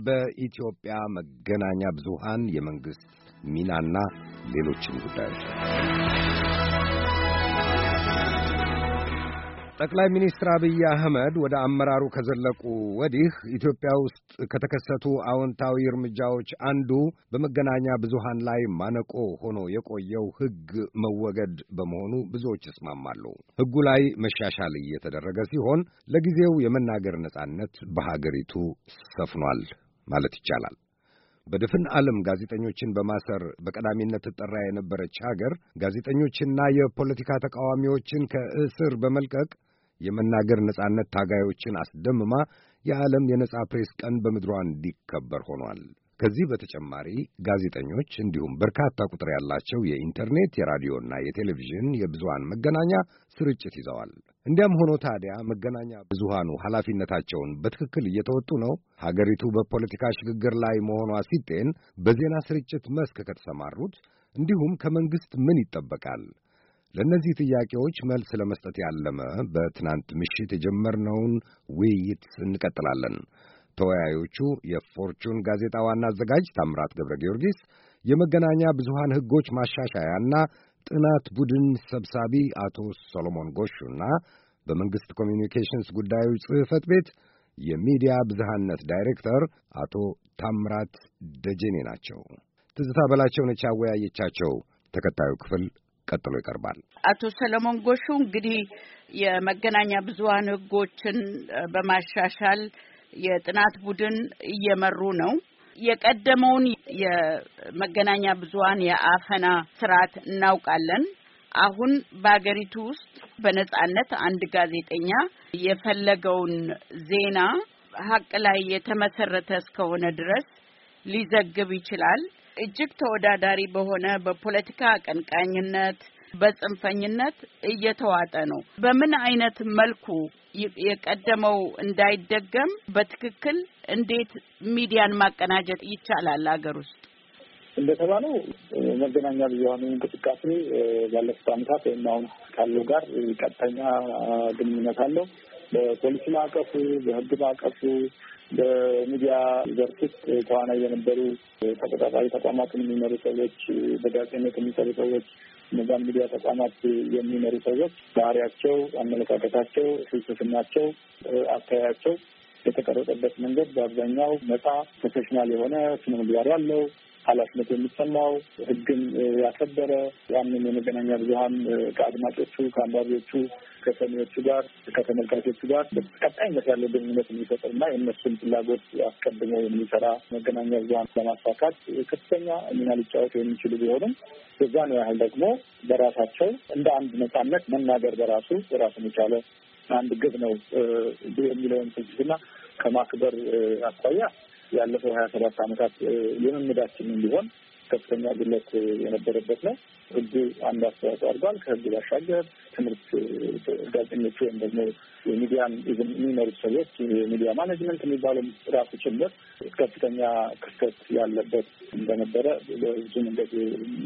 በኢትዮጵያ መገናኛ ብዙሃን የመንግሥት ሚናና ሌሎችም ጉዳዮች ጠቅላይ ሚኒስትር አብይ አህመድ ወደ አመራሩ ከዘለቁ ወዲህ ኢትዮጵያ ውስጥ ከተከሰቱ አዎንታዊ እርምጃዎች አንዱ በመገናኛ ብዙሃን ላይ ማነቆ ሆኖ የቆየው ሕግ መወገድ በመሆኑ ብዙዎች ይስማማሉ። ሕጉ ላይ መሻሻል እየተደረገ ሲሆን ለጊዜው የመናገር ነጻነት በሀገሪቱ ሰፍኗል ማለት ይቻላል። በድፍን ዓለም ጋዜጠኞችን በማሰር በቀዳሚነት ትጠራ የነበረች ሀገር ጋዜጠኞችና የፖለቲካ ተቃዋሚዎችን ከእስር በመልቀቅ የመናገር ነጻነት ታጋዮችን አስደምማ የዓለም የነጻ ፕሬስ ቀን በምድሯ እንዲከበር ሆኗል። ከዚህ በተጨማሪ ጋዜጠኞች እንዲሁም በርካታ ቁጥር ያላቸው የኢንተርኔት የራዲዮና የቴሌቪዥን የብዙሃን መገናኛ ስርጭት ይዘዋል። እንዲያም ሆኖ ታዲያ መገናኛ ብዙሃኑ ኃላፊነታቸውን በትክክል እየተወጡ ነው? ሀገሪቱ በፖለቲካ ሽግግር ላይ መሆኗ ሲጤን በዜና ስርጭት መስክ ከተሰማሩት እንዲሁም ከመንግሥት ምን ይጠበቃል? ለእነዚህ ጥያቄዎች መልስ ለመስጠት ያለመ በትናንት ምሽት የጀመርነውን ውይይት እንቀጥላለን። ተወያዮቹ የፎርቹን ጋዜጣ ዋና አዘጋጅ ታምራት ገብረ ጊዮርጊስ፣ የመገናኛ ብዙሃን ሕጎች ማሻሻያና ጥናት ቡድን ሰብሳቢ አቶ ሰሎሞን ጎሹና በመንግሥት ኮሚኒኬሽንስ ጉዳዮች ጽሕፈት ቤት የሚዲያ ብዝሃነት ዳይሬክተር አቶ ታምራት ደጀኔ ናቸው። ትዝታ በላቸው ነች ያወያየቻቸው። ተከታዩ ክፍል ቀጥሎ ይቀርባል። አቶ ሰለሞን ጎሹ እንግዲህ የመገናኛ ብዙሃን ሕጎችን በማሻሻል የጥናት ቡድን እየመሩ ነው። የቀደመውን የመገናኛ ብዙሃን የአፈና ስርዓት እናውቃለን። አሁን በሀገሪቱ ውስጥ በነጻነት አንድ ጋዜጠኛ የፈለገውን ዜና ሀቅ ላይ የተመሰረተ እስከሆነ ድረስ ሊዘግብ ይችላል። እጅግ ተወዳዳሪ በሆነ በፖለቲካ አቀንቃኝነት፣ በጽንፈኝነት እየተዋጠ ነው። በምን አይነት መልኩ የቀደመው እንዳይደገም በትክክል እንዴት ሚዲያን ማቀናጀት ይቻላል? ሀገር ውስጥ እንደተባለው መገናኛ ብዙኃኑ እንቅስቃሴ ባለፉት ዓመታት ወይም አሁን ካለው ጋር ቀጥተኛ ግንኙነት አለው። በፖሊሲ ማዕቀፉ፣ በሕግ ማዕቀፉ፣ በሚዲያ ዘርፍ ውስጥ ተዋናይ የነበሩ ተቆጣጣሪ ተቋማትን የሚመሩ ሰዎች፣ በጋዜጠኝነት የሚሰሩ ሰዎች እነዛን ሚዲያ ተቋማት የሚመሩ ሰዎች ባህሪያቸው፣ አመለካከታቸው፣ ፍልስፍናቸው፣ አተያያቸው የተቀረጸበት መንገድ በአብዛኛው ነጻ professional የሆነ ስነ ምግባር ያለው ኃላፊነት የሚሰማው ሕግን ያከበረ ያንን የመገናኛ ብዙኃን ከአድማጮቹ፣ ከአንባቢዎቹ፣ ከሰሚዎቹ ጋር ከተመልካቾቹ ጋር ቀጣይነት ያለው ግንኙነት የሚፈጥርና የእነሱን ፍላጎት አስቀድሞ የሚሰራ መገናኛ ብዙኃን ለማሳካት ከፍተኛ ሚና ሊጫወቱ የሚችሉ ቢሆንም በዛን ያህል ደግሞ በራሳቸው እንደ አንድ ነጻነት መናገር በራሱ ራሱን የቻለ አንድ ግብ ነው የሚለውን ፍልስፍና ከማክበር አኳያ ያለፈው ሀያ ሰባት ዓመታት ልምምዳችንን ቢሆን ከፍተኛ ጉድለት የነበረበት ነው። ህጉ አንድ አስተዋጽኦ አድርጓል። ከህግ ባሻገር ትምህርት ጋዜጠኞቹ ወይም ደግሞ የሚዲያን የሚመሩት ሰዎች የሚዲያ management የሚባለው ራሱ ጭምር ከፍተኛ ክፍተት ያለበት እንደነበረ በብዙ መንገድ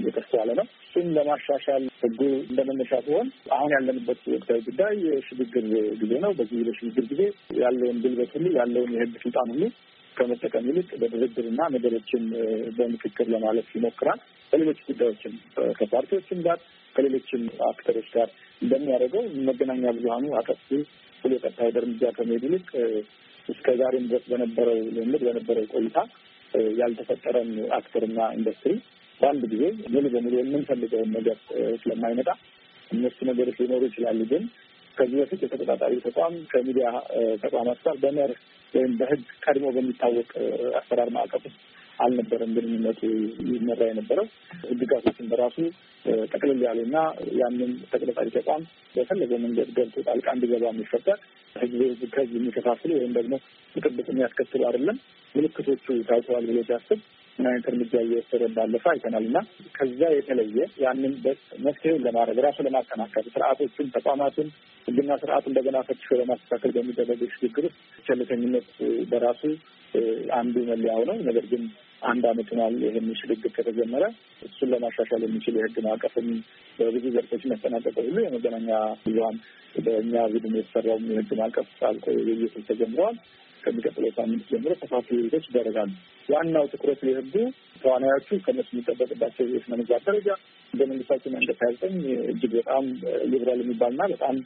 የተስተዋለ ነው። እሱም ለማሻሻል ህጉ እንደመነሻ ሲሆን አሁን ያለንበት ወቅታዊ ጉዳይ የሽግግር ጊዜ ነው። በዚህ በሽግግር ጊዜ ያለውን ጉልበት ሁሉ ያለውን የህግ ስልጣን ሁሉ ከመጠቀም ይልቅ በድርድርና ነገሮችን በምክክር ለማለፍ ይሞክራል። ከሌሎች ጉዳዮችም ከፓርቲዎችም ጋር ከሌሎችም አክተሮች ጋር እንደሚያደርገው መገናኛ ብዙኃኑ አቀፍ ብሎ ቀጣይ እርምጃ ከመሄድ ይልቅ እስከ ዛሬም ድረስ በነበረው ልምድ በነበረው ቆይታ ያልተፈጠረን አክተርና ኢንዱስትሪ በአንድ ጊዜ ሙሉ በሙሉ የምንፈልገውን ነገር ስለማይመጣ እነሱ ነገሮች ሊኖሩ ይችላሉ ግን ከዚህ በፊት የተቆጣጣሪ ተቋም ከሚዲያ ተቋማት ጋር በመርህ ወይም በሕግ ቀድሞ በሚታወቅ አሰራር ማዕቀፍ ውስጥ አልነበረም ግንኙነቱ ይመራ የነበረው። ሕግጋቶችን በራሱ ጠቅልል ያሉና ያንን ተቆጣጣሪ ተቋም በፈለገው መንገድ ገብቶ ጣልቃ እንዲገባ የሚፈጠር ሕዝብ ከሕዝብ የሚከፋፍሉ ወይም ደግሞ ብጥብጥ የሚያስከትሉ አይደለም። ምልክቶቹ ታይተዋል ብሎ ሲያስብ ምን አይነት እርምጃ እየወሰደ እንዳለፈ አይተናል እና ከዛ የተለየ ያንን መፍትሄውን ለማድረግ ራሱ ለማጠናከር ስርዓቶቹን፣ ተቋማቱን ህግና ስርዓቱ እንደገና ፈትሾ ለማስተካከል በሚደረገው ሽግግር ውስጥ ቸልተኝነት በራሱ አንዱ መለያው ነው። ነገር ግን አንድ አመት ሆኗል ይህን ሽግግር ከተጀመረ። እሱን ለማሻሻል የሚችል የህግ ማዕቀፍም በብዙ ዘርፎች መጠናቀቀ ሁሉ የመገናኛ ብዙኃን በእኛ ቡድን የተሰራውም የህግ ማዕቀፍ አልቆ ውይይቶች ተጀምረዋል። ከሚቀጥለው ሳምንት ጀምሮ ሰፋፊ ውይይቶች ይደረጋሉ። ዋናው ትኩረት የህጉ ተዋናዮቹ ከነሱ የሚጠበቅባቸው የስነ ምግባር ደረጃ እንደ መንግስታችን አንቀጽ ሀያ ዘጠኝ እጅግ በጣም ሊብራል የሚባልና በጣም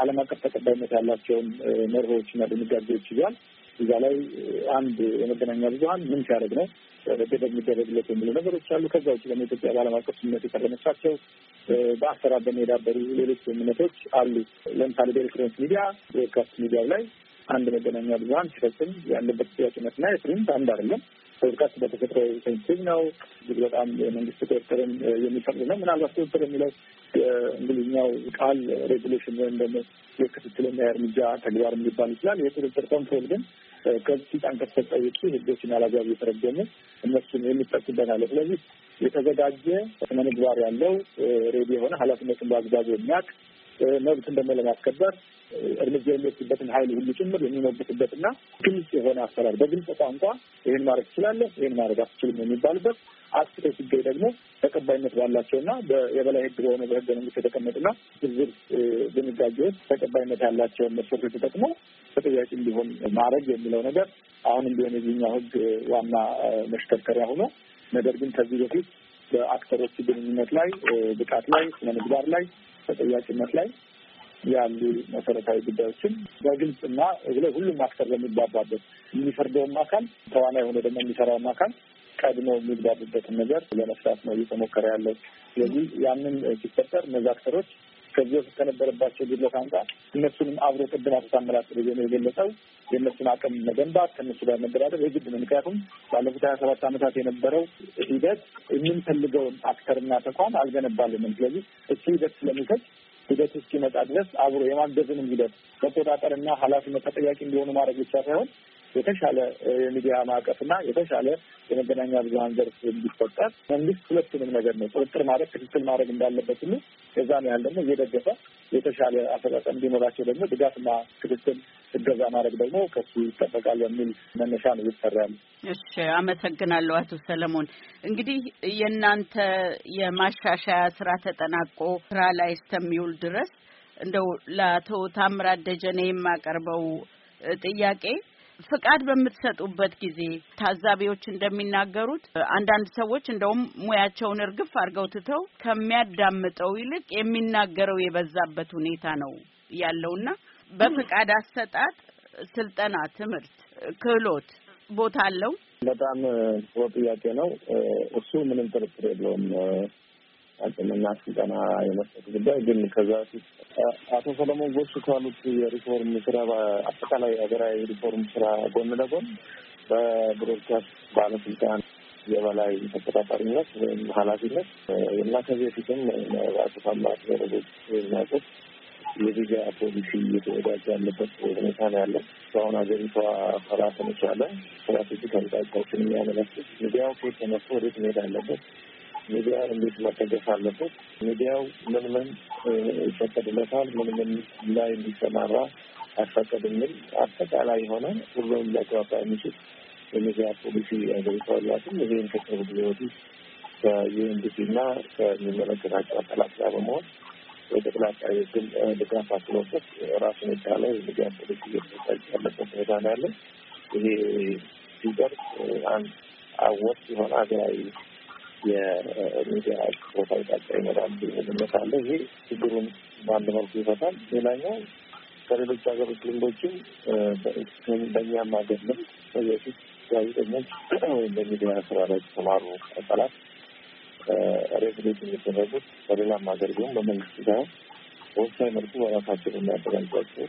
ዓለም አቀፍ ተቀባይነት ያላቸውን መርሆችና ድንጋጌዎች ይዟል። እዛ ላይ አንድ የመገናኛ ብዙኃን ምን ሲያደርግ ነው ገደብ የሚደረግለት የሚሉ ነገሮች አሉ። ከዛ ውጭ ደግሞ ኢትዮጵያ በዓለም አቀፍ ስምምነት የፈረመቻቸው በአሰራር የዳበሩ ሌሎች ስምምነቶች አሉ። ለምሳሌ በኤሌክትሮኒክስ ሚዲያ broadcast ሚዲያው ላይ አንድ መገናኛ ብዙኃን ሲፈጽም ያለበት ተጠያቂነትና የ print አንድ አይደለም። broadcast በተፈጥሮ sensitive ነው። እጅግ በጣም የመንግስት ቁጥጥርን የሚፈቅድ ነው። ምናልባት ቁጥጥር የሚለው የእንግሊዝኛው ቃል regulation ወይም ደግሞ የክትትልና የእርምጃ ተግባር ሊባል ይችላል። የቁጥጥር control ግን ከስልጣን ከተሰጠ ውጭ ህጎችን አላግባብ እየተረጎሙ እነሱን የሚጠቁበት አለ። ስለዚህ የተዘጋጀ ስነ ምግባር ያለው ready የሆነ ኃላፊነትን በአግባቡ የሚያውቅ መብትን ደግሞ ለማስከበር እርምጃ የሚወስድበትን ኃይል ሁሉ ጭምር የሚሞግትበትና ግልጽ የሆነ አሰራር በግልጽ ቋንቋ ይህን ማድረግ ትችላለህ፣ ይህን ማድረግ አትችልም የሚባልበት አስቶ ሲገኝ ደግሞ ተቀባይነት ባላቸውና የበላይ ህግ በሆነ በህገ መንግስት የተቀመጡና ዝርዝር ድንጋጌዎች ተቀባይነት ያላቸውን መስፈርቶች ተጠቅሞ ተጠያቂ እንዲሆን ማድረግ የሚለው ነገር አሁንም ቢሆን የዚህኛው ህግ ዋና መሽከርከሪያ ሆኖ ነገር ግን ከዚህ በፊት በአክተሮች ግንኙነት ላይ፣ ብቃት ላይ፣ ስነ ምግባር ላይ፣ ተጠያቂነት ላይ ያሉ መሰረታዊ ጉዳዮችን በግልጽና ብለው ሁሉም አክተር በሚግባባበት የሚፈርደውም አካል ተዋናይ የሆነ ደግሞ የሚሰራውም አካል ቀድሞ የሚግባቡበትን ነገር ለመስራት ነው እየተሞከረ ያለው። ስለዚህ ያንን ሲፈጠር እነዚህ አክተሮች ከዚህ በፊት ከነበረባቸው ጉድለት አንጻር እነሱንም አብሮ ቅድም አቶ ታምራት የገለጸው የእነሱን አቅም መገንባት ከእነሱ ጋር መደራደር የግድ ነው። ምክንያቱም ባለፉት ሀያ ሰባት ዓመታት የነበረው ሂደት የምንፈልገውን አክተርና ተቋም አልገነባልንም። ስለዚህ እሱ ሂደት ስለሚፈጅ ሂደት እስኪመጣ ድረስ አብሮ የማገዝንም ሂደት መቆጣጠርና ኃላፊነት ተጠያቂ እንዲሆኑ ማድረግ ብቻ ሳይሆን የተሻለ የሚዲያ ማዕቀፍና የተሻለ የመገናኛ ብዙኃን ዘርፍ እንዲፈጠር መንግስት ሁለቱንም ነገር ነው ቁጥጥር ማድረግ ክትትል ማድረግ እንዳለበት ሁሉ የዛን ያህል ደግሞ እየደገፈ የተሻለ አፈጻጸም እንዲኖራቸው ደግሞ ድጋፍና ክትትል እገዛ ማድረግ ደግሞ ከሱ ይጠበቃል የሚል መነሻ ነው እየተሰራ ያለ። እሺ፣ አመሰግናለሁ አቶ ሰለሞን። እንግዲህ የእናንተ የማሻሻያ ስራ ተጠናቆ ስራ ላይ እስከሚውል ድረስ እንደው ለአቶ ታምራት ደጀኔ የማቀርበው ጥያቄ ፍቃድ በምትሰጡበት ጊዜ ታዛቢዎች እንደሚናገሩት አንዳንድ ሰዎች እንደውም ሙያቸውን እርግፍ አድርገው ትተው ከሚያዳምጠው ይልቅ የሚናገረው የበዛበት ሁኔታ ነው ያለውና በፍቃድ አሰጣጥ ስልጠና፣ ትምህርት፣ ክህሎት ቦታ አለው። በጣም ጥሩ ጥያቄ ነው። እሱ ምንም ጥርጥር የለውም። አቅምና ስልጠና የመስጠት ጉዳይ ግን ከዛ በፊት አቶ ሰለሞን ጎሹ ካሉት የሪፎርም ስራ አጠቃላይ ሀገራዊ ሪፎርም ስራ ጎን ለጎን በብሮድካስት ባለስልጣን የበላይ ተቆጣጣሪነት ወይም ኃላፊነት እና ከዚህ በፊትም አቶ ታምራት ዘረጎች የሚያውቁት የሚዲያ ፖሊሲ እየተዘጋጀ ያለበት ሁኔታ ነው ያለው። እስካሁን ሀገሪቷ ራሱን የቻለ strategic አቅጣጫዎችን የሚያመለክት ሚዲያው ከየት ተነስቶ ወዴት መሄድ አለበት ሚዲያ እንዴት መደገፍ አለበት? ሚዲያው ምን ምን ይፈቀድለታል? ምን ምን ላይ እንዲሰማራ አይፈቀድ የሚል አጠቃላይ የሆነ ሁሉም ሊያግባባ የሚችል የሚዲያ ፖሊሲ ሀገሪቷ ይህን ከቅርብ ጊዜ ወዲህ ከዩኤንዲፒ እና ከሚመለከታቸው አካላት ጋር በመሆን የጠቅላይ ሕግም ድጋፍ አስሎበት ራሱን የቻለ የሚዲያ ፖሊሲ እየተዘጋጀ ያለበት ሁኔታ ነው ያለ። ይሄ ሲደርስ አንድ አወጥ የሆነ ሀገራዊ የሚዲያ ቦታ ጣጫ ይመጣል ግንኙነት አለ። ይሄ ችግሩን በአንድ መልኩ ይፈታል። ሌላኛው ከሌሎች ሀገሮች ልምዶችም በእኛም ሀገር ልምድ በፊት ጋዜጠኞች ወይም በሚዲያ ስራ ላይ የተሰማሩ አካላት regulate የሚደረጉት በሌላም ሀገር ቢሆን በመንግስት ሳይሆን በወሳኝ መልኩ በራሳቸው የሚያደራጇቸው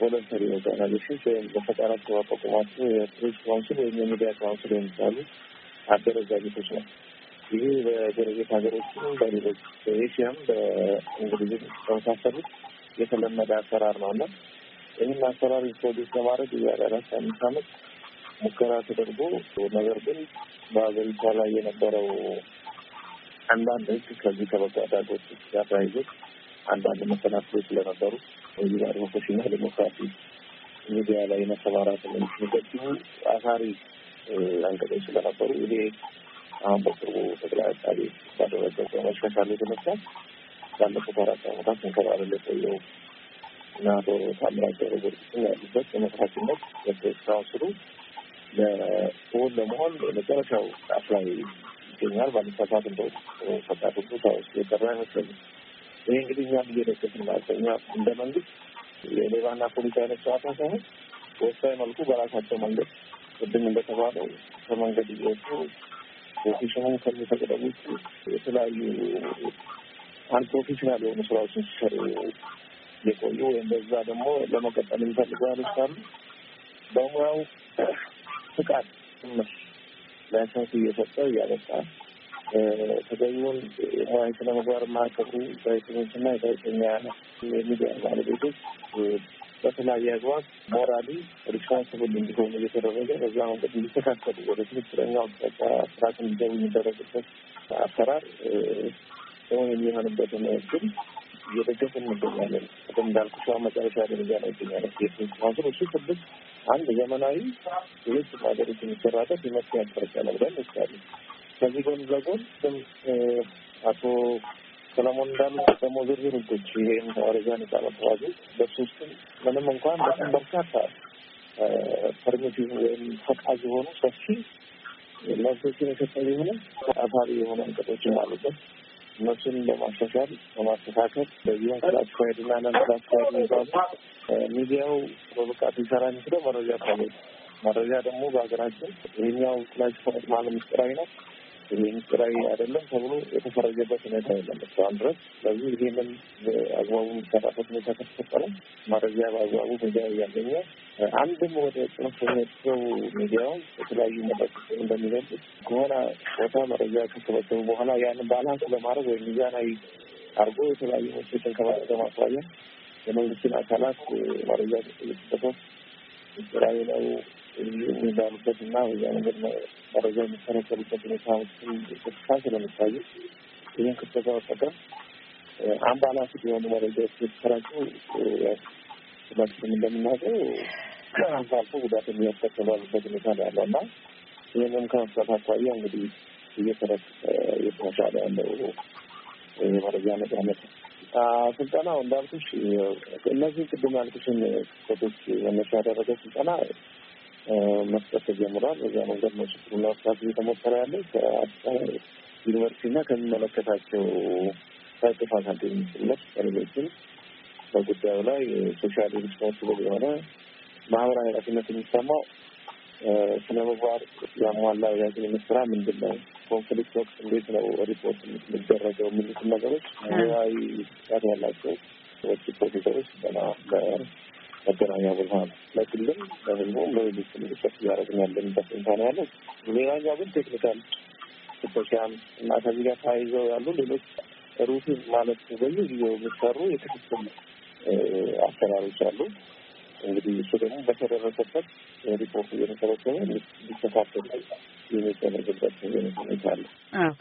voluntary organization ወይም በፈቃዳቸው አቋቁሟቸው የፕሬስ council ወይም የሚዲያ council የሚባሉ አደረጃጀቶች ነው። ይህ በጎረቤት ሀገሮችም በሌሎች በኤሽያም በእንግሊዝም በመሳሰሉት የተለመደ አሰራር ነው እና ይህን አሰራር introduce ለማድረግ የዛሬ አምስት ዓመት ሙከራ ተደርጎ ነገር ግን በሀገሪቷ ላይ የነበረው አንዳንድ ህግ ከዚህ ከበጎ አድራጎት ጋር ተያይዞ አንዳንድ መሰናክሎች ስለነበሩ እዚህ ጋር ዲሞክራሲ ሚዲያ ላይ መሰማራት የሚገድቡ አሳሪ አንቀጾች ስለነበሩ ይሄ አሁን በቅርቡ ጠቅላይ አቃቤ ባደረገው በመሻሻል የተነሳ ባለፉት አራት ዓመታት እንከባለል የቆየው እና አቶ ታምራት ገብረጊዮርጊስም ያሉበት በመስራችነት ስራውን ስሩ ለሆን ለመሆን መጨረሻው ጫፍ ላይ ይገኛል። ባለሰፋት እንደው ፈቃድ ሁሉ ታውስ የቀረ አይመስለኝም። ይሄ እንግዲህ እኛም እየደገፍን ማለት እኛ እንደ መንግስት የሌባና ፖሊስ አይነት ጨዋታ ሳይሆን በወሳኝ መልኩ በራሳቸው መንገድ ቅድም እንደተባለው ከመንገድ እየወጡ ፕሮፌሽኑን ከሚፈቅደው ውጭ የተለያዩ አንድ ፕሮፌሽናል የሆኑ ስራዎችን ሲሰሩ የቆዩ ወይም በዛ ደግሞ ለመቀጠል የሚፈልጉ ካሉ በሙያው ፍቃድ ትንሽ license እየሰጠ እያበቃ ተገቢውን ሙያዊ ስነ ምግባር የማያከብሩ ጋዜጠኞችና የጋዜጠኛ የሚዲያ ባለቤቶች በተለያየ አግባብ morally responsible እንዲሆኑ እየተደረገ በዛ መንገድ እንዲስተካከሉ ወደ ትክክለኛው አቅጣጫ ስርዓት እንዲገቡ የሚደረግበት አሰራር ሰውን የሚሆንበትን እድል እየደገፍን እንገኛለን። ቅድም እንዳልኩሽ መጨረሻ ደረጃ ላይ ይገኛል። council እሱ ትልቅ አንድ ዘመናዊ ሁለት ሀገሮች የሚሰራበት የመፍትሄ አቅጣጫ ነው ብለን እንወስዳለን። ከዚህ ጎን ለጎን አቶ ሰለሞን እንዳሉት ደግሞ ዝርዝር ህጎች ይሄም መረጃ ነጻነት አዋጁ በሱ ውስጥም ምንም እንኳን በጣም በርካታ permissive ወይም ፈቃድ የሆኑ ሰፊ መብቶችን የሰጠ ቢሆንም አሳሪ የሆኑ አንቀጾችም አሉበት። እነሱን በማሻሻል በማስተካከል በዚሁም classified እና non classified የሚባሉ ሚዲያው በብቃት ሊሰራ የሚችለው መረጃ ካለ መረጃ ደግሞ በሀገራችን ይህኛው classified ማለት ምስጢራዊ ነው ይሄ ምስጢራዊ አይደለም ተብሎ የተፈረጀበት ሁኔታ የለም እስካሁን ድረስ። ስለዚህ ይሄንን አግባቡ የሚሰራበት ሁኔታ ከተፈጠረ መረጃ በአግባቡ ሚዲያ እያገኘ አንድም ወደ ጽንፍ የሚወስደው ሚዲያውን የተለያዩ መድረኮች እንደሚገልጹት ከሆነ ቦታ መረጃ ከተሰበሰቡ በኋላ ያንን ባላንስ ለማድረግ ወይም ሚዛናዊ አድርጎ የተለያዩ መቶችን ከማድረግ የመንግስትን አካላት መረጃ ተሰበሰበት ምስጢራዊ ነው የሚባሉበት እና በዚያ ነገር መረጃ የሚከረከሩበት ሁኔታዎችን ክፍታ ስለሚታዩ ይህን ክፍተት በመጠቀም አምባላንስድ የሆኑ መረጃዎች የተሰራጩ ሁላችንም እንደምናውቀው አልፎ አልፎ ጉዳት የሚያስከትሉበት ሁኔታ ነው ያለው እና ይህንም ከመፍታት አኳያ እንግዲህ እየተረፍ እየተሻሻለ ያለው የመረጃ ነጻነት ስልጠናው እንዳልኩሽ እነዚህ ቅድም ያልኩሽን ክስተቶች መነሻ ያደረገ ስልጠና መስጠት ተጀምሯል። በዚያ መንገድ ነው ችግሩን ለመፍታት እየተሞከረ ያለው። ከአዲስ አበባ ዩኒቨርሲቲ እና ከሚመለከታቸው ፋካልቲ ጭምር ከሌሎችም በጉዳዩ ላይ social responsible የሆነ ማህበራዊ ኃላፊነት የሚሰማው ስነ ምግባር ያሟላ የጋዜጠኝነት ስራ ምንድን ነው፣ conflict ወቅት እንዴት ነው ሪፖርት የሚደረገው? የሚሉትን ነገሮች ሙያዊ ብቃት ያላቸው ፕሮፌሰሮች ገና መገናኛ ብዙኃን ለግልም ለህዝቡም ለሌሎች ርቀት እያደረግን ያለንበት ሁኔታ ነው ያለው። ሌላኛው ግን technical ፍተሻም እና ከዚህ ጋር ተያይዘው ያሉ ሌሎች ሩቲን ማለት በየጊዜው የሚሰሩ የክትትል አሰራሮች አሉ። እንግዲህ እሱ ደግሞ በተደረሰበት ሪፖርት እየተሰበሰበ ሊስተካከል የሚደረግበት ሁኔታ አለ።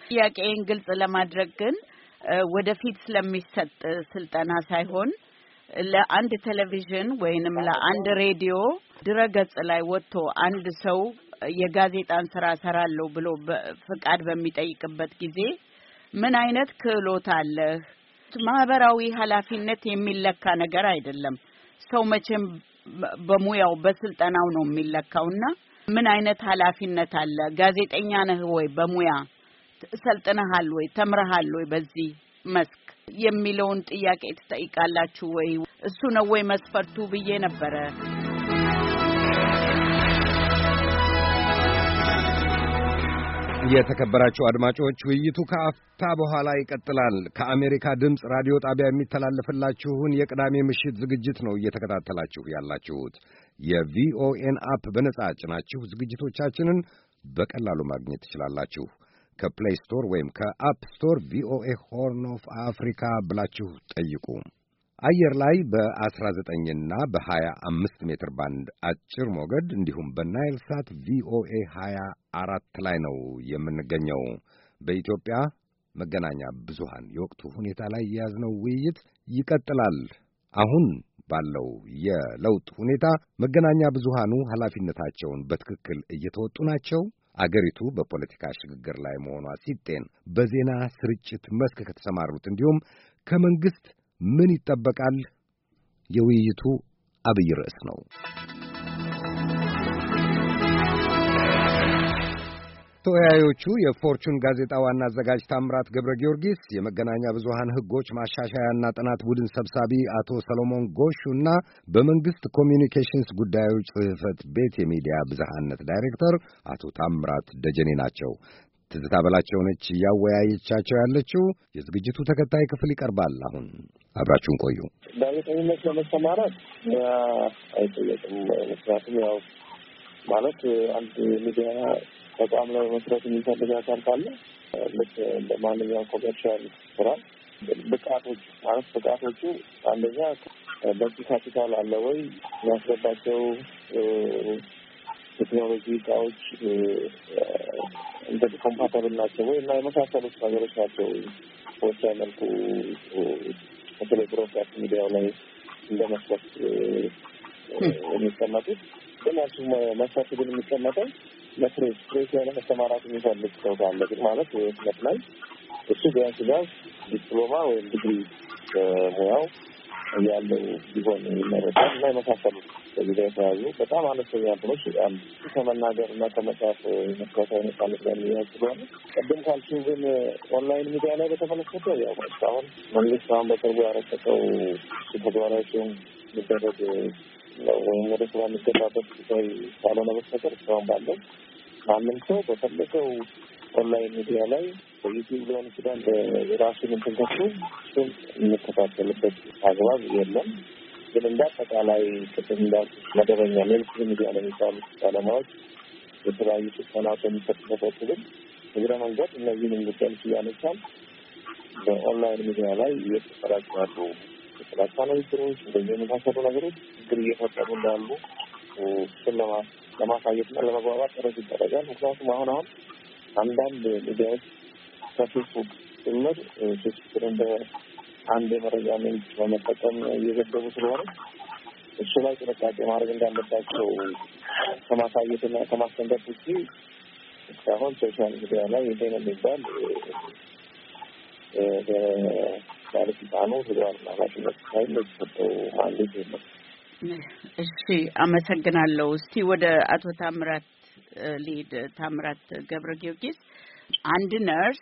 ጥያቄን ግልጽ ለማድረግ ግን ወደፊት ስለሚሰጥ ስልጠና ሳይሆን ለአንድ ቴሌቪዥን ወይንም ለአንድ ሬዲዮ ድረገጽ ላይ ወጥቶ አንድ ሰው የጋዜጣን ስራ ሰራለሁ ብሎ ፍቃድ በሚጠይቅበት ጊዜ ምን አይነት ክህሎት አለህ? ማህበራዊ ኃላፊነት የሚለካ ነገር አይደለም። ሰው መቼም በሙያው በስልጠናው ነው የሚለካውና ምን አይነት ኃላፊነት አለ? ጋዜጠኛ ነህ ወይ? በሙያ ሰልጥነሃል ወይ? ተምረሃል ወይ? በዚህ መስክ የሚለውን ጥያቄ ትጠይቃላችሁ ወይ? እሱ ነው ወይ መስፈርቱ ብዬ ነበረ። የተከበራችሁ አድማጮች ውይይቱ ከአፍታ በኋላ ይቀጥላል። ከአሜሪካ ድምፅ ራዲዮ ጣቢያ የሚተላለፍላችሁን የቅዳሜ ምሽት ዝግጅት ነው እየተከታተላችሁ ያላችሁት። የቪኦኤን app በነጻ ጭናችሁ ዝግጅቶቻችንን በቀላሉ ማግኘት ትችላላችሁ። ከ Play Store ወይም ከ App Store VOA Horn of Africa ብላችሁ ጠይቁ። አየር ላይ በ19ና በ25 ሜትር ባንድ አጭር ሞገድ እንዲሁም በናይል ሳት ቪኦኤ 24 ላይ ነው የምንገኘው። በኢትዮጵያ መገናኛ ብዙሃን የወቅቱ ሁኔታ ላይ የያዝነው ውይይት ይቀጥላል። አሁን ባለው የለውጥ ሁኔታ መገናኛ ብዙሃኑ ኃላፊነታቸውን በትክክል እየተወጡ ናቸው? አገሪቱ በፖለቲካ ሽግግር ላይ መሆኗ ሲጤን በዜና ስርጭት መስክ ከተሰማሩት እንዲሁም ከመንግስት ምን ይጠበቃል? የውይይቱ አብይ ርዕስ ነው። ተወያዮቹ የፎርቹን ጋዜጣ ዋና አዘጋጅ ታምራት ገብረ ጊዮርጊስ፣ የመገናኛ ብዙሃን ሕጎች ማሻሻያና ጥናት ቡድን ሰብሳቢ አቶ ሰሎሞን ጎሹ እና በመንግስት ኮሚዩኒኬሽንስ ጉዳዮች ጽሕፈት ቤት የሚዲያ ብዝሃነት ዳይሬክተር አቶ ታምራት ደጀኔ ናቸው። ትዝታ በላቸው ነች እያወያየቻቸው ያለችው። የዝግጅቱ ተከታይ ክፍል ይቀርባል። አሁን አብራችሁን ቆዩ። ጋዜጠኝነት ለመሰማራት አይጠየቅም። ምክንያቱም ያው ማለት አንድ ሚዲያ ተቋም ለመመስረት የሚፈልግ አካል ካለ ልክ እንደ ማንኛውም commercial ስራ ብቃቶች ማለት ብቃቶቹ አንደኛ በቂ ካፒታል አለ ወይ የሚያስገባቸው ቴክኖሎጂ እቃዎች እንደ compatible ናቸው ወይ እና የመሳሰሉት ነገሮች ናቸው። በወሳኝ መልኩ በተለይ broadcast ሚዲያው ላይ እንደ መስፈርት የሚቀመጡት ግን ያሱ መስፈርት ግን የሚቀመጠው ለፕሬስ ፕሬስ ላይ ለመሰማራት የሚፈልግ ሰው ካለ ግን ማለት ህትመት ላይ እሱ ቢያንስ ቢያንስ ዲፕሎማ ወይም ዲግሪ ሙያው ያለው ቢሆን ይመረጣል እና የመሳሰሉት ከዚህ ጋር የተያዙ በጣም አነስተኛ አሉ። ከመናገር እና ከመጻፍ መከታተል ነጻነት ጋር የሚያዝ ስለሆነ ቅድም ካልሽው ግን online media ላይ በተመለከተ ያው እስካሁን መንግስት አሁን በቅርቡ ያረቀቀው ተግባራዊ ሲሆን የሚደረግ ወይም ወደ ስራ የሚገባበት ጉዳይ ካልሆነ በስተቀር እስካሁን ባለው ማንም ሰው በፈለገው online media ላይ በዩቲዩብ ሊሆን ይችላል የራሱን እንትን ከፍቶ እሱን የሚከታተልበት አግባብ የለም። ግን እንደ አጠቃላይ ቅድም እንዳልኩት መደበኛ mainstream media ለሚባሉ ባለሙያዎች የተለያዩ ስልጠናዎች የሚሰጥበት ግን እግረ መንገድ እነዚህንም ጉዳዮች እያነሳል በ online media ላይ እየተሰራጩ ያሉ የጥላቻ ንግግሮች እንደዚህ የመሳሰሉ ነገሮች ችግር እየፈጠሩ እንዳሉ እሱን ለማሳየትና ለመግባባት ጥረት ይደረጋል። ምክንያቱም አሁን አሁን አንዳንድ ሚዲያዎች ከፌስቡክ ጭምር ፌስቡክን እንደ አንድ የመረጃ ምንጭ በመጠቀም እየዘገቡ ስለሆነ እሱ ላይ ጥንቃቄ ማድረግ እንዳለባቸው ከማሳየትና ከማስጠንቀቅ ውጭ እስካሁን social media ላይ ይሄ ነው የሚባል ባለስልጣኑ ተግባርና ኃላፊነት ሳይል የተሰጠው mandate የለም። እሺ፣ አመሰግናለሁ። እስቲ ወደ አቶ ታምራት ሊድ ታምራት ገብረ ጊዮርጊስ አንድ ነርስ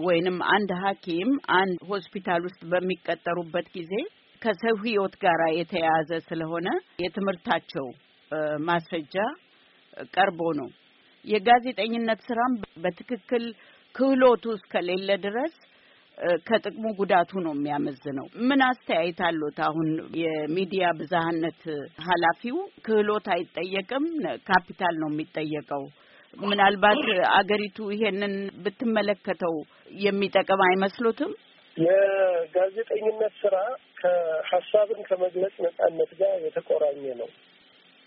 ወይንም አንድ ሐኪም አንድ ሆስፒታል ውስጥ በሚቀጠሩበት ጊዜ ከሰው ሕይወት ጋር የተያያዘ ስለሆነ የትምህርታቸው ማስረጃ ቀርቦ ነው። የጋዜጠኝነት ስራም በትክክል ክህሎቱ እስከሌለ ድረስ ከጥቅሙ ጉዳቱ ነው የሚያመዝነው። ምን አስተያየት አሉት? አሁን የሚዲያ ብዝሃነት ኃላፊው ክህሎት አይጠየቅም፣ ካፒታል ነው የሚጠየቀው። ምናልባት አገሪቱ ይሄንን ብትመለከተው የሚጠቅም አይመስሎትም? የጋዜጠኝነት ስራ ከሀሳብን ከመግለጽ ነጻነት ጋር የተቆራኘ ነው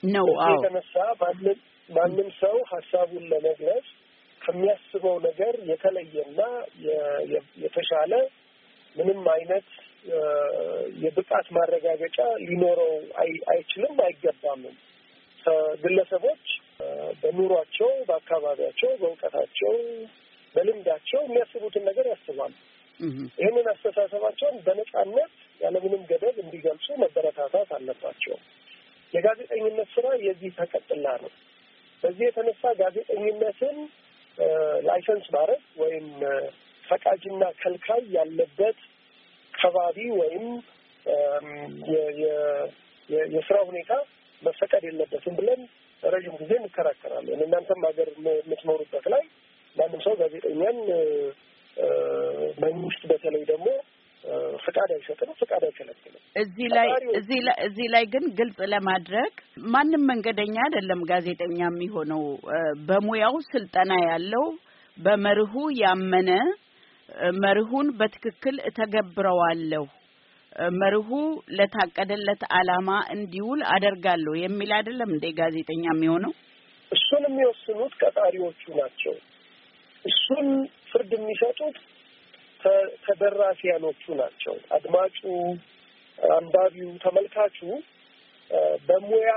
ነው የተነሳ ማንም ማንም ሰው ሀሳቡን ለመግለጽ ከሚያስበው ነገር የተለየና የተሻለ ምንም አይነት የብቃት ማረጋገጫ ሊኖረው አይችልም፣ አይገባምም። ግለሰቦች በኑሯቸው፣ በአካባቢያቸው፣ በእውቀታቸው፣ በልምዳቸው የሚያስቡትን ነገር ያስባሉ። ይህንን አስተሳሰባቸውን በነጻነት ያለምንም ገደብ እንዲገልጹ መበረታታት አለባቸው። የጋዜጠኝነት ስራ የዚህ ተቀጥላ ነው። በዚህ የተነሳ ጋዜጠኝነትን license ማድረግ ወይም ፈቃጅና ከልካይ ያለበት ከባቢ ወይም የስራ ሁኔታ መፈቀድ የለበትም ብለን ረዥም ጊዜ እንከራከራለን። እናንተም ሀገር የምትኖሩበት ላይ ማንም ሰው ጋዜጠኛን መንግስት በተለይ ደግሞ ፍቃድ አይሰጥም፣ ፍቃድ አይከለክልም። እዚህ ላይ እዚህ ላይ እዚህ ላይ ግን ግልጽ ለማድረግ ማንም መንገደኛ አይደለም ጋዜጠኛ የሚሆነው። በሙያው ስልጠና ያለው በመርሁ ያመነ መርሁን በትክክል እተገብረዋለሁ፣ መርሁ ለታቀደለት ዓላማ እንዲውል አደርጋለሁ የሚል አይደለም እንደ ጋዜጠኛ የሚሆነው። እሱን የሚወስኑት ቀጣሪዎቹ ናቸው። እሱን ፍርድ የሚሰጡት ተደራሲያኖቹ ናቸው። አድማጩ፣ አንባቢው፣ ተመልካቹ በሙያ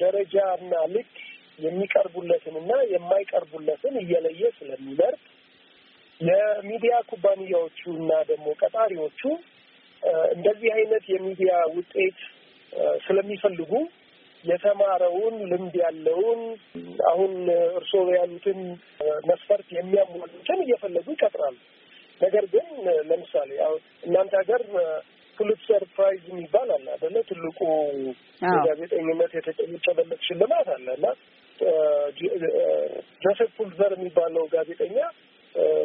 ደረጃና ልክ የሚቀርቡለትን እና የማይቀርቡለትን እየለየ ስለሚመርጥ የሚዲያ ኩባንያዎቹ እና ደግሞ ቀጣሪዎቹ እንደዚህ አይነት የሚዲያ ውጤት ስለሚፈልጉ የተማረውን ልምድ ያለውን አሁን እርስዎ ያሉትን መስፈርት የሚያሟሉትን እየፈለጉ ይቀጥራሉ። ነገር ግን ለምሳሌ አሁን እናንተ ሀገር Pulitzer Prize የሚባል አለ አደለ? ትልቁ የጋዜጠኝነት የተጨበጨበለት ሽልማት አለ እና ጆሴፍ ፑሊትዘር የሚባለው ጋዜጠኛ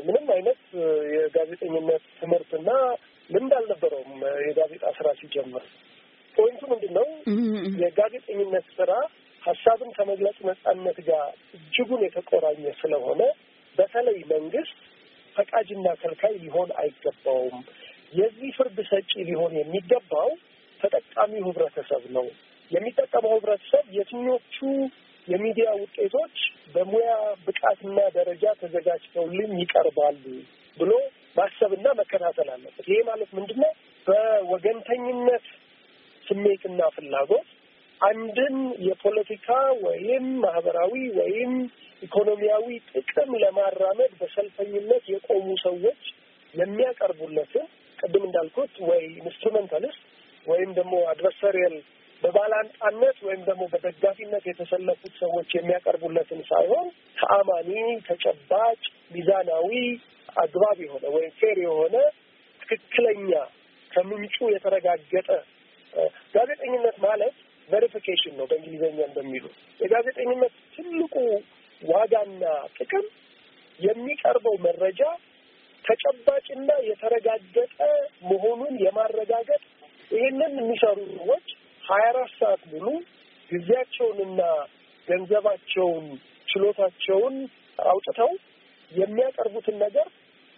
ምንም አይነት የጋዜጠኝነት ትምህርትና ልምድ አልነበረውም የጋዜጣ ስራ ሲጀምር። point ኡ ምንድን ነው? የጋዜጠኝነት ስራ ሀሳብን ከመግለጽ ነጻነት ጋር እጅጉን የተቆራኘ ስለሆነ በተለይ መንግስት ፈቃጅና ከልካይ ሊሆን አይገባውም። የዚህ ፍርድ ሰጪ ሊሆን የሚገባው ተጠቃሚው ህብረተሰብ ነው። የሚጠቀመው ህብረተሰብ የትኞቹ የሚዲያ ውጤቶች በሙያ ብቃትና ደረጃ ተዘጋጅተውልን ይቀርባሉ ብሎ ማሰብና መከታተል አለበት። ይሄ ማለት ምንድን ነው? በወገንተኝነት ስሜትና ፍላጎት አንድን የፖለቲካ ወይም ማህበራዊ ወይም ኢኮኖሚያዊ ጥቅም ለማራመድ በሰልፈኝነት የቆሙ ሰዎች የሚያቀርቡለትን ቅድም እንዳልኩት ወይ instrumentalist ወይም ደግሞ adversarial በባላንጣነት ወይም ደግሞ በደጋፊነት የተሰለፉት ሰዎች የሚያቀርቡለትን ሳይሆን ተአማኒ፣ ተጨባጭ፣ ሚዛናዊ፣ አግባብ የሆነ ወይም fair የሆነ ትክክለኛ ከምንጩ የተረጋገጠ ጋዜጠኝነት ማለት verification ነው በእንግሊዝኛ እንደሚሉ የጋዜጠኝነት ትልቁ ዋጋና ጥቅም የሚቀርበው መረጃ ተጨባጭና የተረጋገጠ መሆኑን የማረጋገጥ ይህንን የሚሰሩ ሰዎች ሀያ አራት ሰዓት ሙሉ ጊዜያቸውንና ገንዘባቸውን ችሎታቸውን አውጥተው የሚያቀርቡትን ነገር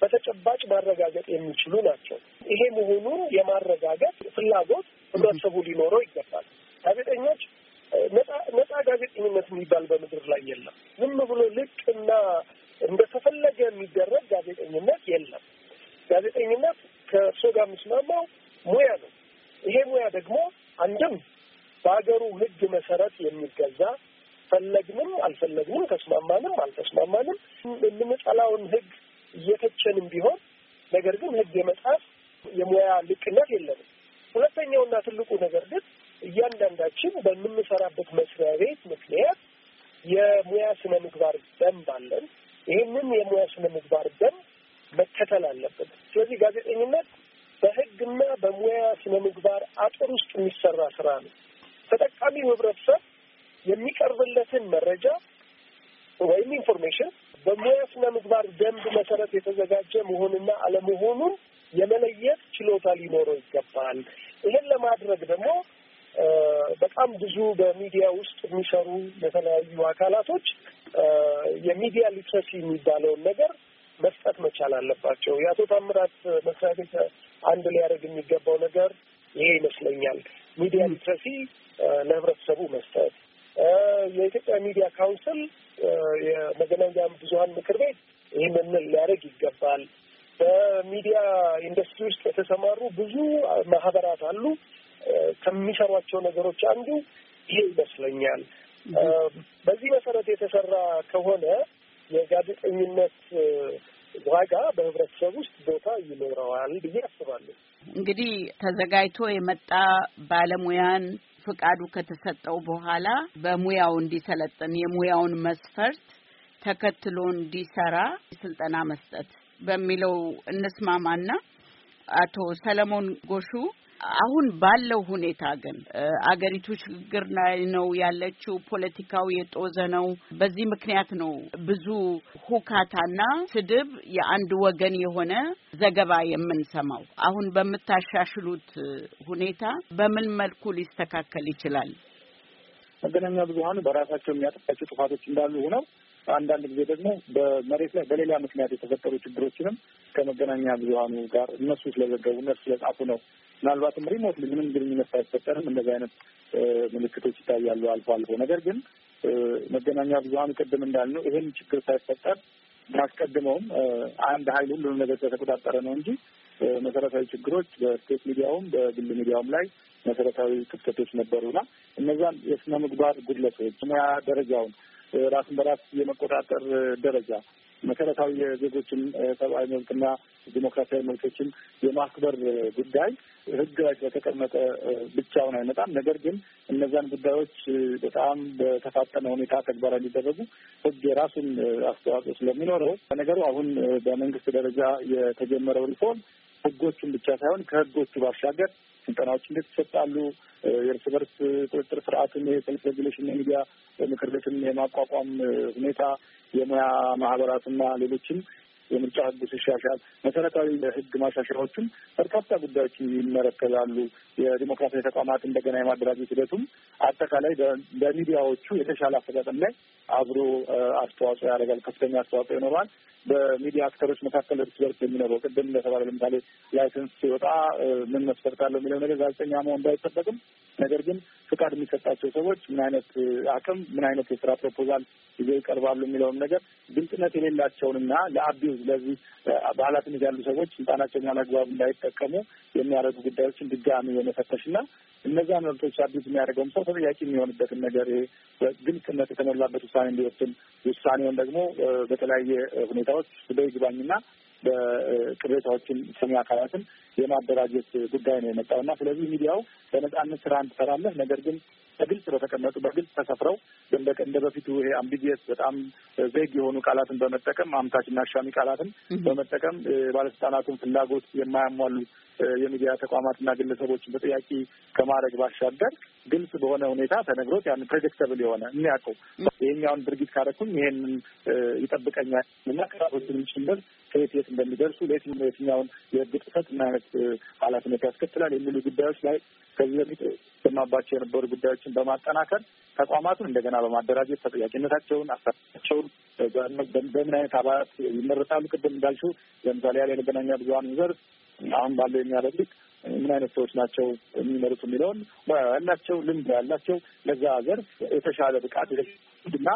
በተጨባጭ ማረጋገጥ የሚችሉ ናቸው። ይሄ መሆኑን የማረጋገጥ ፍላጎት ህብረተሰቡ ሊኖረው ይገባል። ጋዜጠኞች ነጻ ጋዜጠኝነት የሚባል በምድር ላይ የለም። ዝም ብሎ ልቅ እና እንደተፈለገ የሚደረግ ጋዜጠኝነት የለም። ጋዜጠኝነት ከእርሶ ጋር የምስማማው ሙያ ነው። ይሄ ሙያ ደግሞ አንድም በሀገሩ ሕግ መሰረት የሚገዛ ፈለግንም አልፈለግንም ተስማማንም አልተስማማንም የምንጠላውን ሕግ እየተቸንም ቢሆን ነገር ግን ሕግ የመጻፍ የሙያ ልቅነት የለንም። ሁለተኛውና ትልቁ ነገር ግን እያንዳንዳችን በምንሰራበት መስሪያ ቤት ምክንያት የሙያ ስነ ምግባር ደንብ አለን። ይህንን የሙያ ስነ ምግባር ደንብ መከተል አለብን። ስለዚህ ጋዜጠኝነት በህግና በሙያ ስነ ምግባር አጥር ውስጥ የሚሰራ ስራ ነው። ተጠቃሚው ህብረተሰብ የሚቀርብለትን መረጃ ወይም information በሙያ ስነ ምግባር ደንብ መሰረት የተዘጋጀ መሆንና አለመሆኑን የመለየት ችሎታ ሊኖረው ይገባል። ይህን ለማድረግ ደግሞ በጣም ብዙ በሚዲያ ውስጥ የሚሰሩ የተለያዩ አካላቶች የ media literacy የሚባለውን ነገር መስጠት መቻል አለባቸው። የአቶ ታምራት መስሪያ ቤት አንድ ሊያደርግ የሚገባው ነገር ይሄ ይመስለኛል። media literacy ለህብረተሰቡ መስጠት። የኢትዮጵያ ሚዲያ council የመገናኛ ብዙኃን ምክር ቤት ይህንን ሊያደርግ ይገባል። በሚዲያ ኢንዱስትሪ ውስጥ የተሰማሩ ብዙ ማህበራት አሉ። ከሚሰሯቸው ነገሮች አንዱ ይሄ ይመስለኛል። በዚህ መሰረት የተሰራ ከሆነ የጋዜጠኝነት ዋጋ በህብረተሰብ ውስጥ ቦታ ይኖረዋል ብዬ አስባለሁ። እንግዲህ ተዘጋጅቶ የመጣ ባለሙያን ፍቃዱ ከተሰጠው በኋላ በሙያው እንዲሰለጥን የሙያውን መስፈርት ተከትሎ እንዲሰራ ስልጠና መስጠት በሚለው እንስማማና አቶ ሰለሞን ጎሹ አሁን ባለው ሁኔታ ግን አገሪቱ ችግር ላይ ነው ያለችው። ፖለቲካው የጦዘ ነው። በዚህ ምክንያት ነው ብዙ ሁካታና ስድብ፣ የአንድ ወገን የሆነ ዘገባ የምንሰማው። አሁን በምታሻሽሉት ሁኔታ በምን መልኩ ሊስተካከል ይችላል? መገናኛ ብዙኃኑ በራሳቸው የሚያጠፋቸው ጥፋቶች እንዳሉ ሆነው አንዳንድ ጊዜ ደግሞ በመሬት ላይ በሌላ ምክንያት የተፈጠሩ ችግሮችንም ከመገናኛ ብዙኃኑ ጋር እነሱ ስለዘገቡ እነሱ ስለጻፉ ነው ምናልባትም ሪሞት ምንም ግንኙነት ሳይፈጠርም እንደዚህ አይነት ምልክቶች ይታያሉ አልፎ አልፎ። ነገር ግን መገናኛ ብዙኃኑ ቅድም እንዳልነው ይህን ችግር ሳይፈጠር ማስቀድመውም አንድ ኃይል ሁሉንም ነገር ስለተቆጣጠረ ነው እንጂ መሰረታዊ ችግሮች በስቴት ሚዲያውም በግል ሚዲያውም ላይ መሰረታዊ ክፍተቶች ነበሩና እነዛን የስነ ምግባር ጉድለቶች ሙያ ደረጃውን ራስን በራስ የመቆጣጠር ደረጃ መሰረታዊ የዜጎችን ሰብአዊ መብትና ዲሞክራሲያዊ መብቶችን የማክበር ጉዳይ ሕግ ላይ ስለተቀመጠ ብቻውን አይመጣም። ነገር ግን እነዛን ጉዳዮች በጣም በተፋጠነ ሁኔታ ተግባራዊ እንዲደረጉ ሕግ የራሱን አስተዋጽኦ ስለሚኖረው በነገሩ አሁን በመንግስት ደረጃ የተጀመረው ሪፎርም ሕጎቹን ብቻ ሳይሆን ከሕጎቹ ባሻገር ስልጠናዎች እንዴት ይሰጣሉ፣ የእርስ በርስ ቁጥጥር ስርዓትን፣ የ self regulation፣ የሚዲያ ምክር ቤትን የማቋቋም ሁኔታ፣ የሙያ ማህበራትና ሌሎችም የምርጫ ህጉ ሲሻሻል መሰረታዊ የህግ ማሻሻያዎችም በርካታ ጉዳዮች ይመለከታሉ። የዲሞክራሲያዊ ተቋማት እንደገና የማደራጀት ሂደቱም አጠቃላይ በሚዲያዎቹ የተሻለ አፈጻጸም ላይ አብሮ አስተዋጽኦ ያደርጋል። ከፍተኛ አስተዋጽኦ ይኖረዋል። በሚዲያ actor ኦች መካከል እርስ በርስ የሚኖረው ቅድም እንደተባለ ለምሳሌ license ሲወጣ ምን መስፈርት አለው የሚለው ነገር ጋዜጠኛ መሆን ባይጠበቅም፣ ነገር ግን ፍቃድ የሚሰጣቸው ሰዎች ምን አይነት አቅም፣ ምን አይነት የስራ ፕሮፖዛል ይዘው ይቀርባሉ የሚለውን ነገር ግልጽነት የሌላቸውንና ለአቢዩዝ ለዚህ በኃላፊነት ያሉ ሰዎች ስልጣናቸውን ያላግባብ እንዳይጠቀሙ የሚያደርጉ ጉዳዮችን ድጋሚ የመፈተሽና እነዚያን መብቶች አቢዩዝ የሚያደርገውም ሰው ተጠያቂ የሚሆንበትን ነገር ግልጽነት የተሞላበት ውሳኔ እንዲወስን ውሳኔውን ደግሞ በተለያየ ሁኔታዎች በይግባኝና በቅሬታዎችን ሰሚ አካላትን የማደራጀት ጉዳይ ነው የመጣው እና ስለዚህ ሚዲያው በነጻነት ስራ ትሰራለህ። ነገር ግን በግልጽ በተቀመጡ በግልጽ ተሰፍረው እንደ በፊቱ ይሄ ambiguous በጣም vague የሆኑ ቃላትን በመጠቀም አምታችና አሻሚ ቃላትን በመጠቀም ባለስልጣናቱን ፍላጎት የማያሟሉ የሚዲያ ተቋማትና ግለሰቦችን ተጠያቂ ከማድረግ ባሻገር ግልጽ በሆነ ሁኔታ ተነግሮት ያን predictable የሆነ የሚያውቀው ይሄኛውን ድርጊት ካደረኩኝ ይሄንን ይጠብቀኛል እና ቅጣቶችንም ጭምር ከየት የት እንደሚደርሱ ለየትኛውን የህግ ጥሰት ምን አይነት ኃላፊነት ያስከትላል የሚሉ ጉዳዮች ላይ ከዚህ በፊት ሰማባቸው የነበሩ ጉዳዮችን በማጠናከር ተቋማቱን እንደገና በማደራጀት ተጠያቂነታቸውን፣ አሰራራቸውን በምን አይነት አባላት ይመረጣሉ፣ ቅድም እንዳልሽው ለምሳሌ ያለ የመገናኛ ብዙኃን ዘርፍ አሁን ባለው የሚያደርጉት ምን አይነት ሰዎች ናቸው የሚመሩት የሚለውን ያላቸው ልምድ ያላቸው ለዛ ዘርፍ የተሻለ ብቃት እና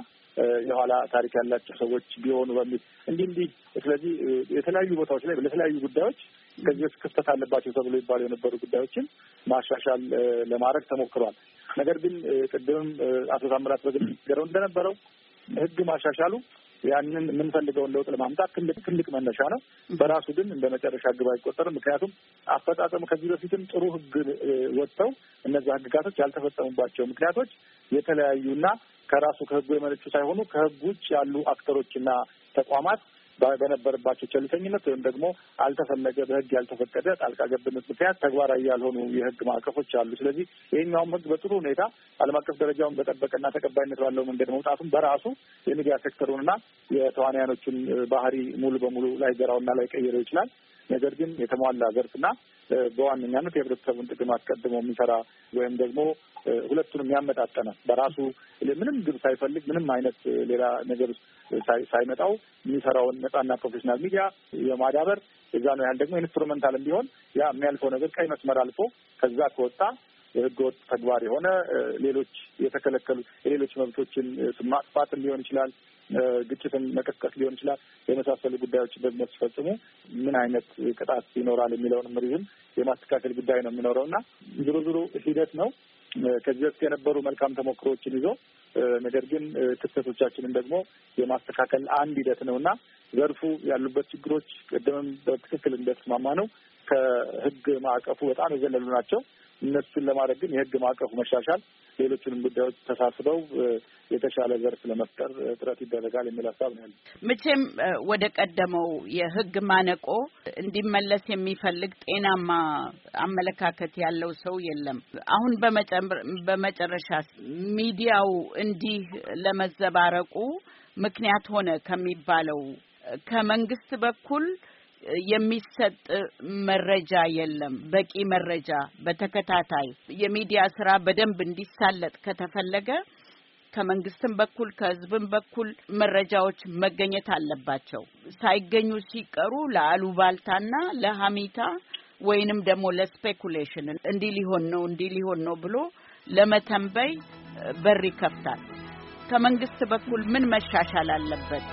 የኋላ ታሪክ ያላቸው ሰዎች ቢሆኑ በሚል እንዲህ እንዲህ ስለዚህ የተለያዩ ቦታዎች ላይ ለተለያዩ ጉዳዮች ከዚህ በፊት ክፍተት አለባቸው ተብሎ ይባሉ የነበሩ ጉዳዮችን ማሻሻል ለማድረግ ተሞክሯል። ነገር ግን ቅድምም አቶ ታምራት በግል ገረው እንደነበረው ህግ ማሻሻሉ ያንን የምንፈልገውን ለውጥ ለማምጣት ትልቅ ትልቅ መነሻ ነው። በራሱ ግን እንደ መጨረሻ ግብ አይቆጠርም። ምክንያቱም አፈጻጸሙ ከዚህ በፊትም ጥሩ ህግ ወጥተው እነዛ ህግጋቶች ያልተፈጸሙባቸው ምክንያቶች የተለያዩና ከራሱ ከህጉ የመነጩ ሳይሆኑ ከህግ ውጭ ያሉ አክተሮችና ተቋማት በነበረባቸው ቸልተኝነት ወይም ደግሞ አልተፈለገ በህግ ያልተፈቀደ ጣልቃ ገብነት ምክንያት ተግባራዊ ያልሆኑ የህግ ማዕቀፎች አሉ። ስለዚህ ይሄኛውም ህግ በጥሩ ሁኔታ ዓለም አቀፍ ደረጃውን በጠበቀና ተቀባይነት ባለው መንገድ መውጣቱን በራሱ የሚዲያ ሴክተሩንና የተዋንያኖችን ባህሪ ሙሉ በሙሉ ላይገራውና ላይቀይረው ይችላል። ነገር ግን የተሟላ ዘርፍና በዋነኛነት የህብረተሰቡን ጥቅም አስቀድሞ የሚሰራ ወይም ደግሞ ሁለቱንም ያመጣጠነ በራሱ ምንም ግብ ሳይፈልግ ምንም አይነት ሌላ ነገር ሳይመጣው የሚሰራውን ነጻና professional ሚዲያ የማዳበር የዛ ነው ያህል ደግሞ instrumental ም ቢሆን ያ የሚያልፈው ነገር ቀይ መስመር አልፎ ከዛ ከወጣ የህገወጥ ተግባር የሆነ ሌሎች የተከለከሉ የሌሎች መብቶችን ማጥፋትን ሊሆን ይችላል፣ ግጭትን መቀስቀስ ሊሆን ይችላል። የመሳሰሉ ጉዳዮችን ደግሞ ሲፈጽሙ ምን አይነት ቅጣት ይኖራል የሚለውንም ሪዝም የማስተካከል ጉዳይ ነው የሚኖረው እና ዞሮ ሂደት ነው። ከዚህ በፊት የነበሩ መልካም ተሞክሮዎችን ይዞ ነገር ግን ክስተቶቻችንን ደግሞ የማስተካከል አንድ ሂደት ነው እና ዘርፉ ያሉበት ችግሮች ቅድምም በትክክል እንደተስማማ ነው ከህግ ማዕቀፉ በጣም የዘለሉ ናቸው። እነሱን ለማድረግ ግን የህግ ማዕቀፉ መሻሻል፣ ሌሎችንም ጉዳዮች ተሳስበው የተሻለ ዘርፍ ለመፍጠር ጥረት ይደረጋል የሚል ሀሳብ ነው ያለ። መቼም ወደ ቀደመው የህግ ማነቆ እንዲመለስ የሚፈልግ ጤናማ አመለካከት ያለው ሰው የለም። አሁን በመጨረሻ ሚዲያው እንዲህ ለመዘባረቁ ምክንያት ሆነ ከሚባለው ከመንግስት በኩል የሚሰጥ መረጃ የለም። በቂ መረጃ በተከታታይ የሚዲያ ስራ በደንብ እንዲሳለጥ ከተፈለገ ከመንግስትም በኩል ከህዝብም በኩል መረጃዎች መገኘት አለባቸው። ሳይገኙ ሲቀሩ ለአሉባልታና ለሀሚታ ወይንም ደግሞ ለ speculation እንዲህ ሊሆን ነው እንዲህ ሊሆን ነው ብሎ ለመተንበይ በር ይከፍታል። ከመንግስት በኩል ምን መሻሻል አለበት?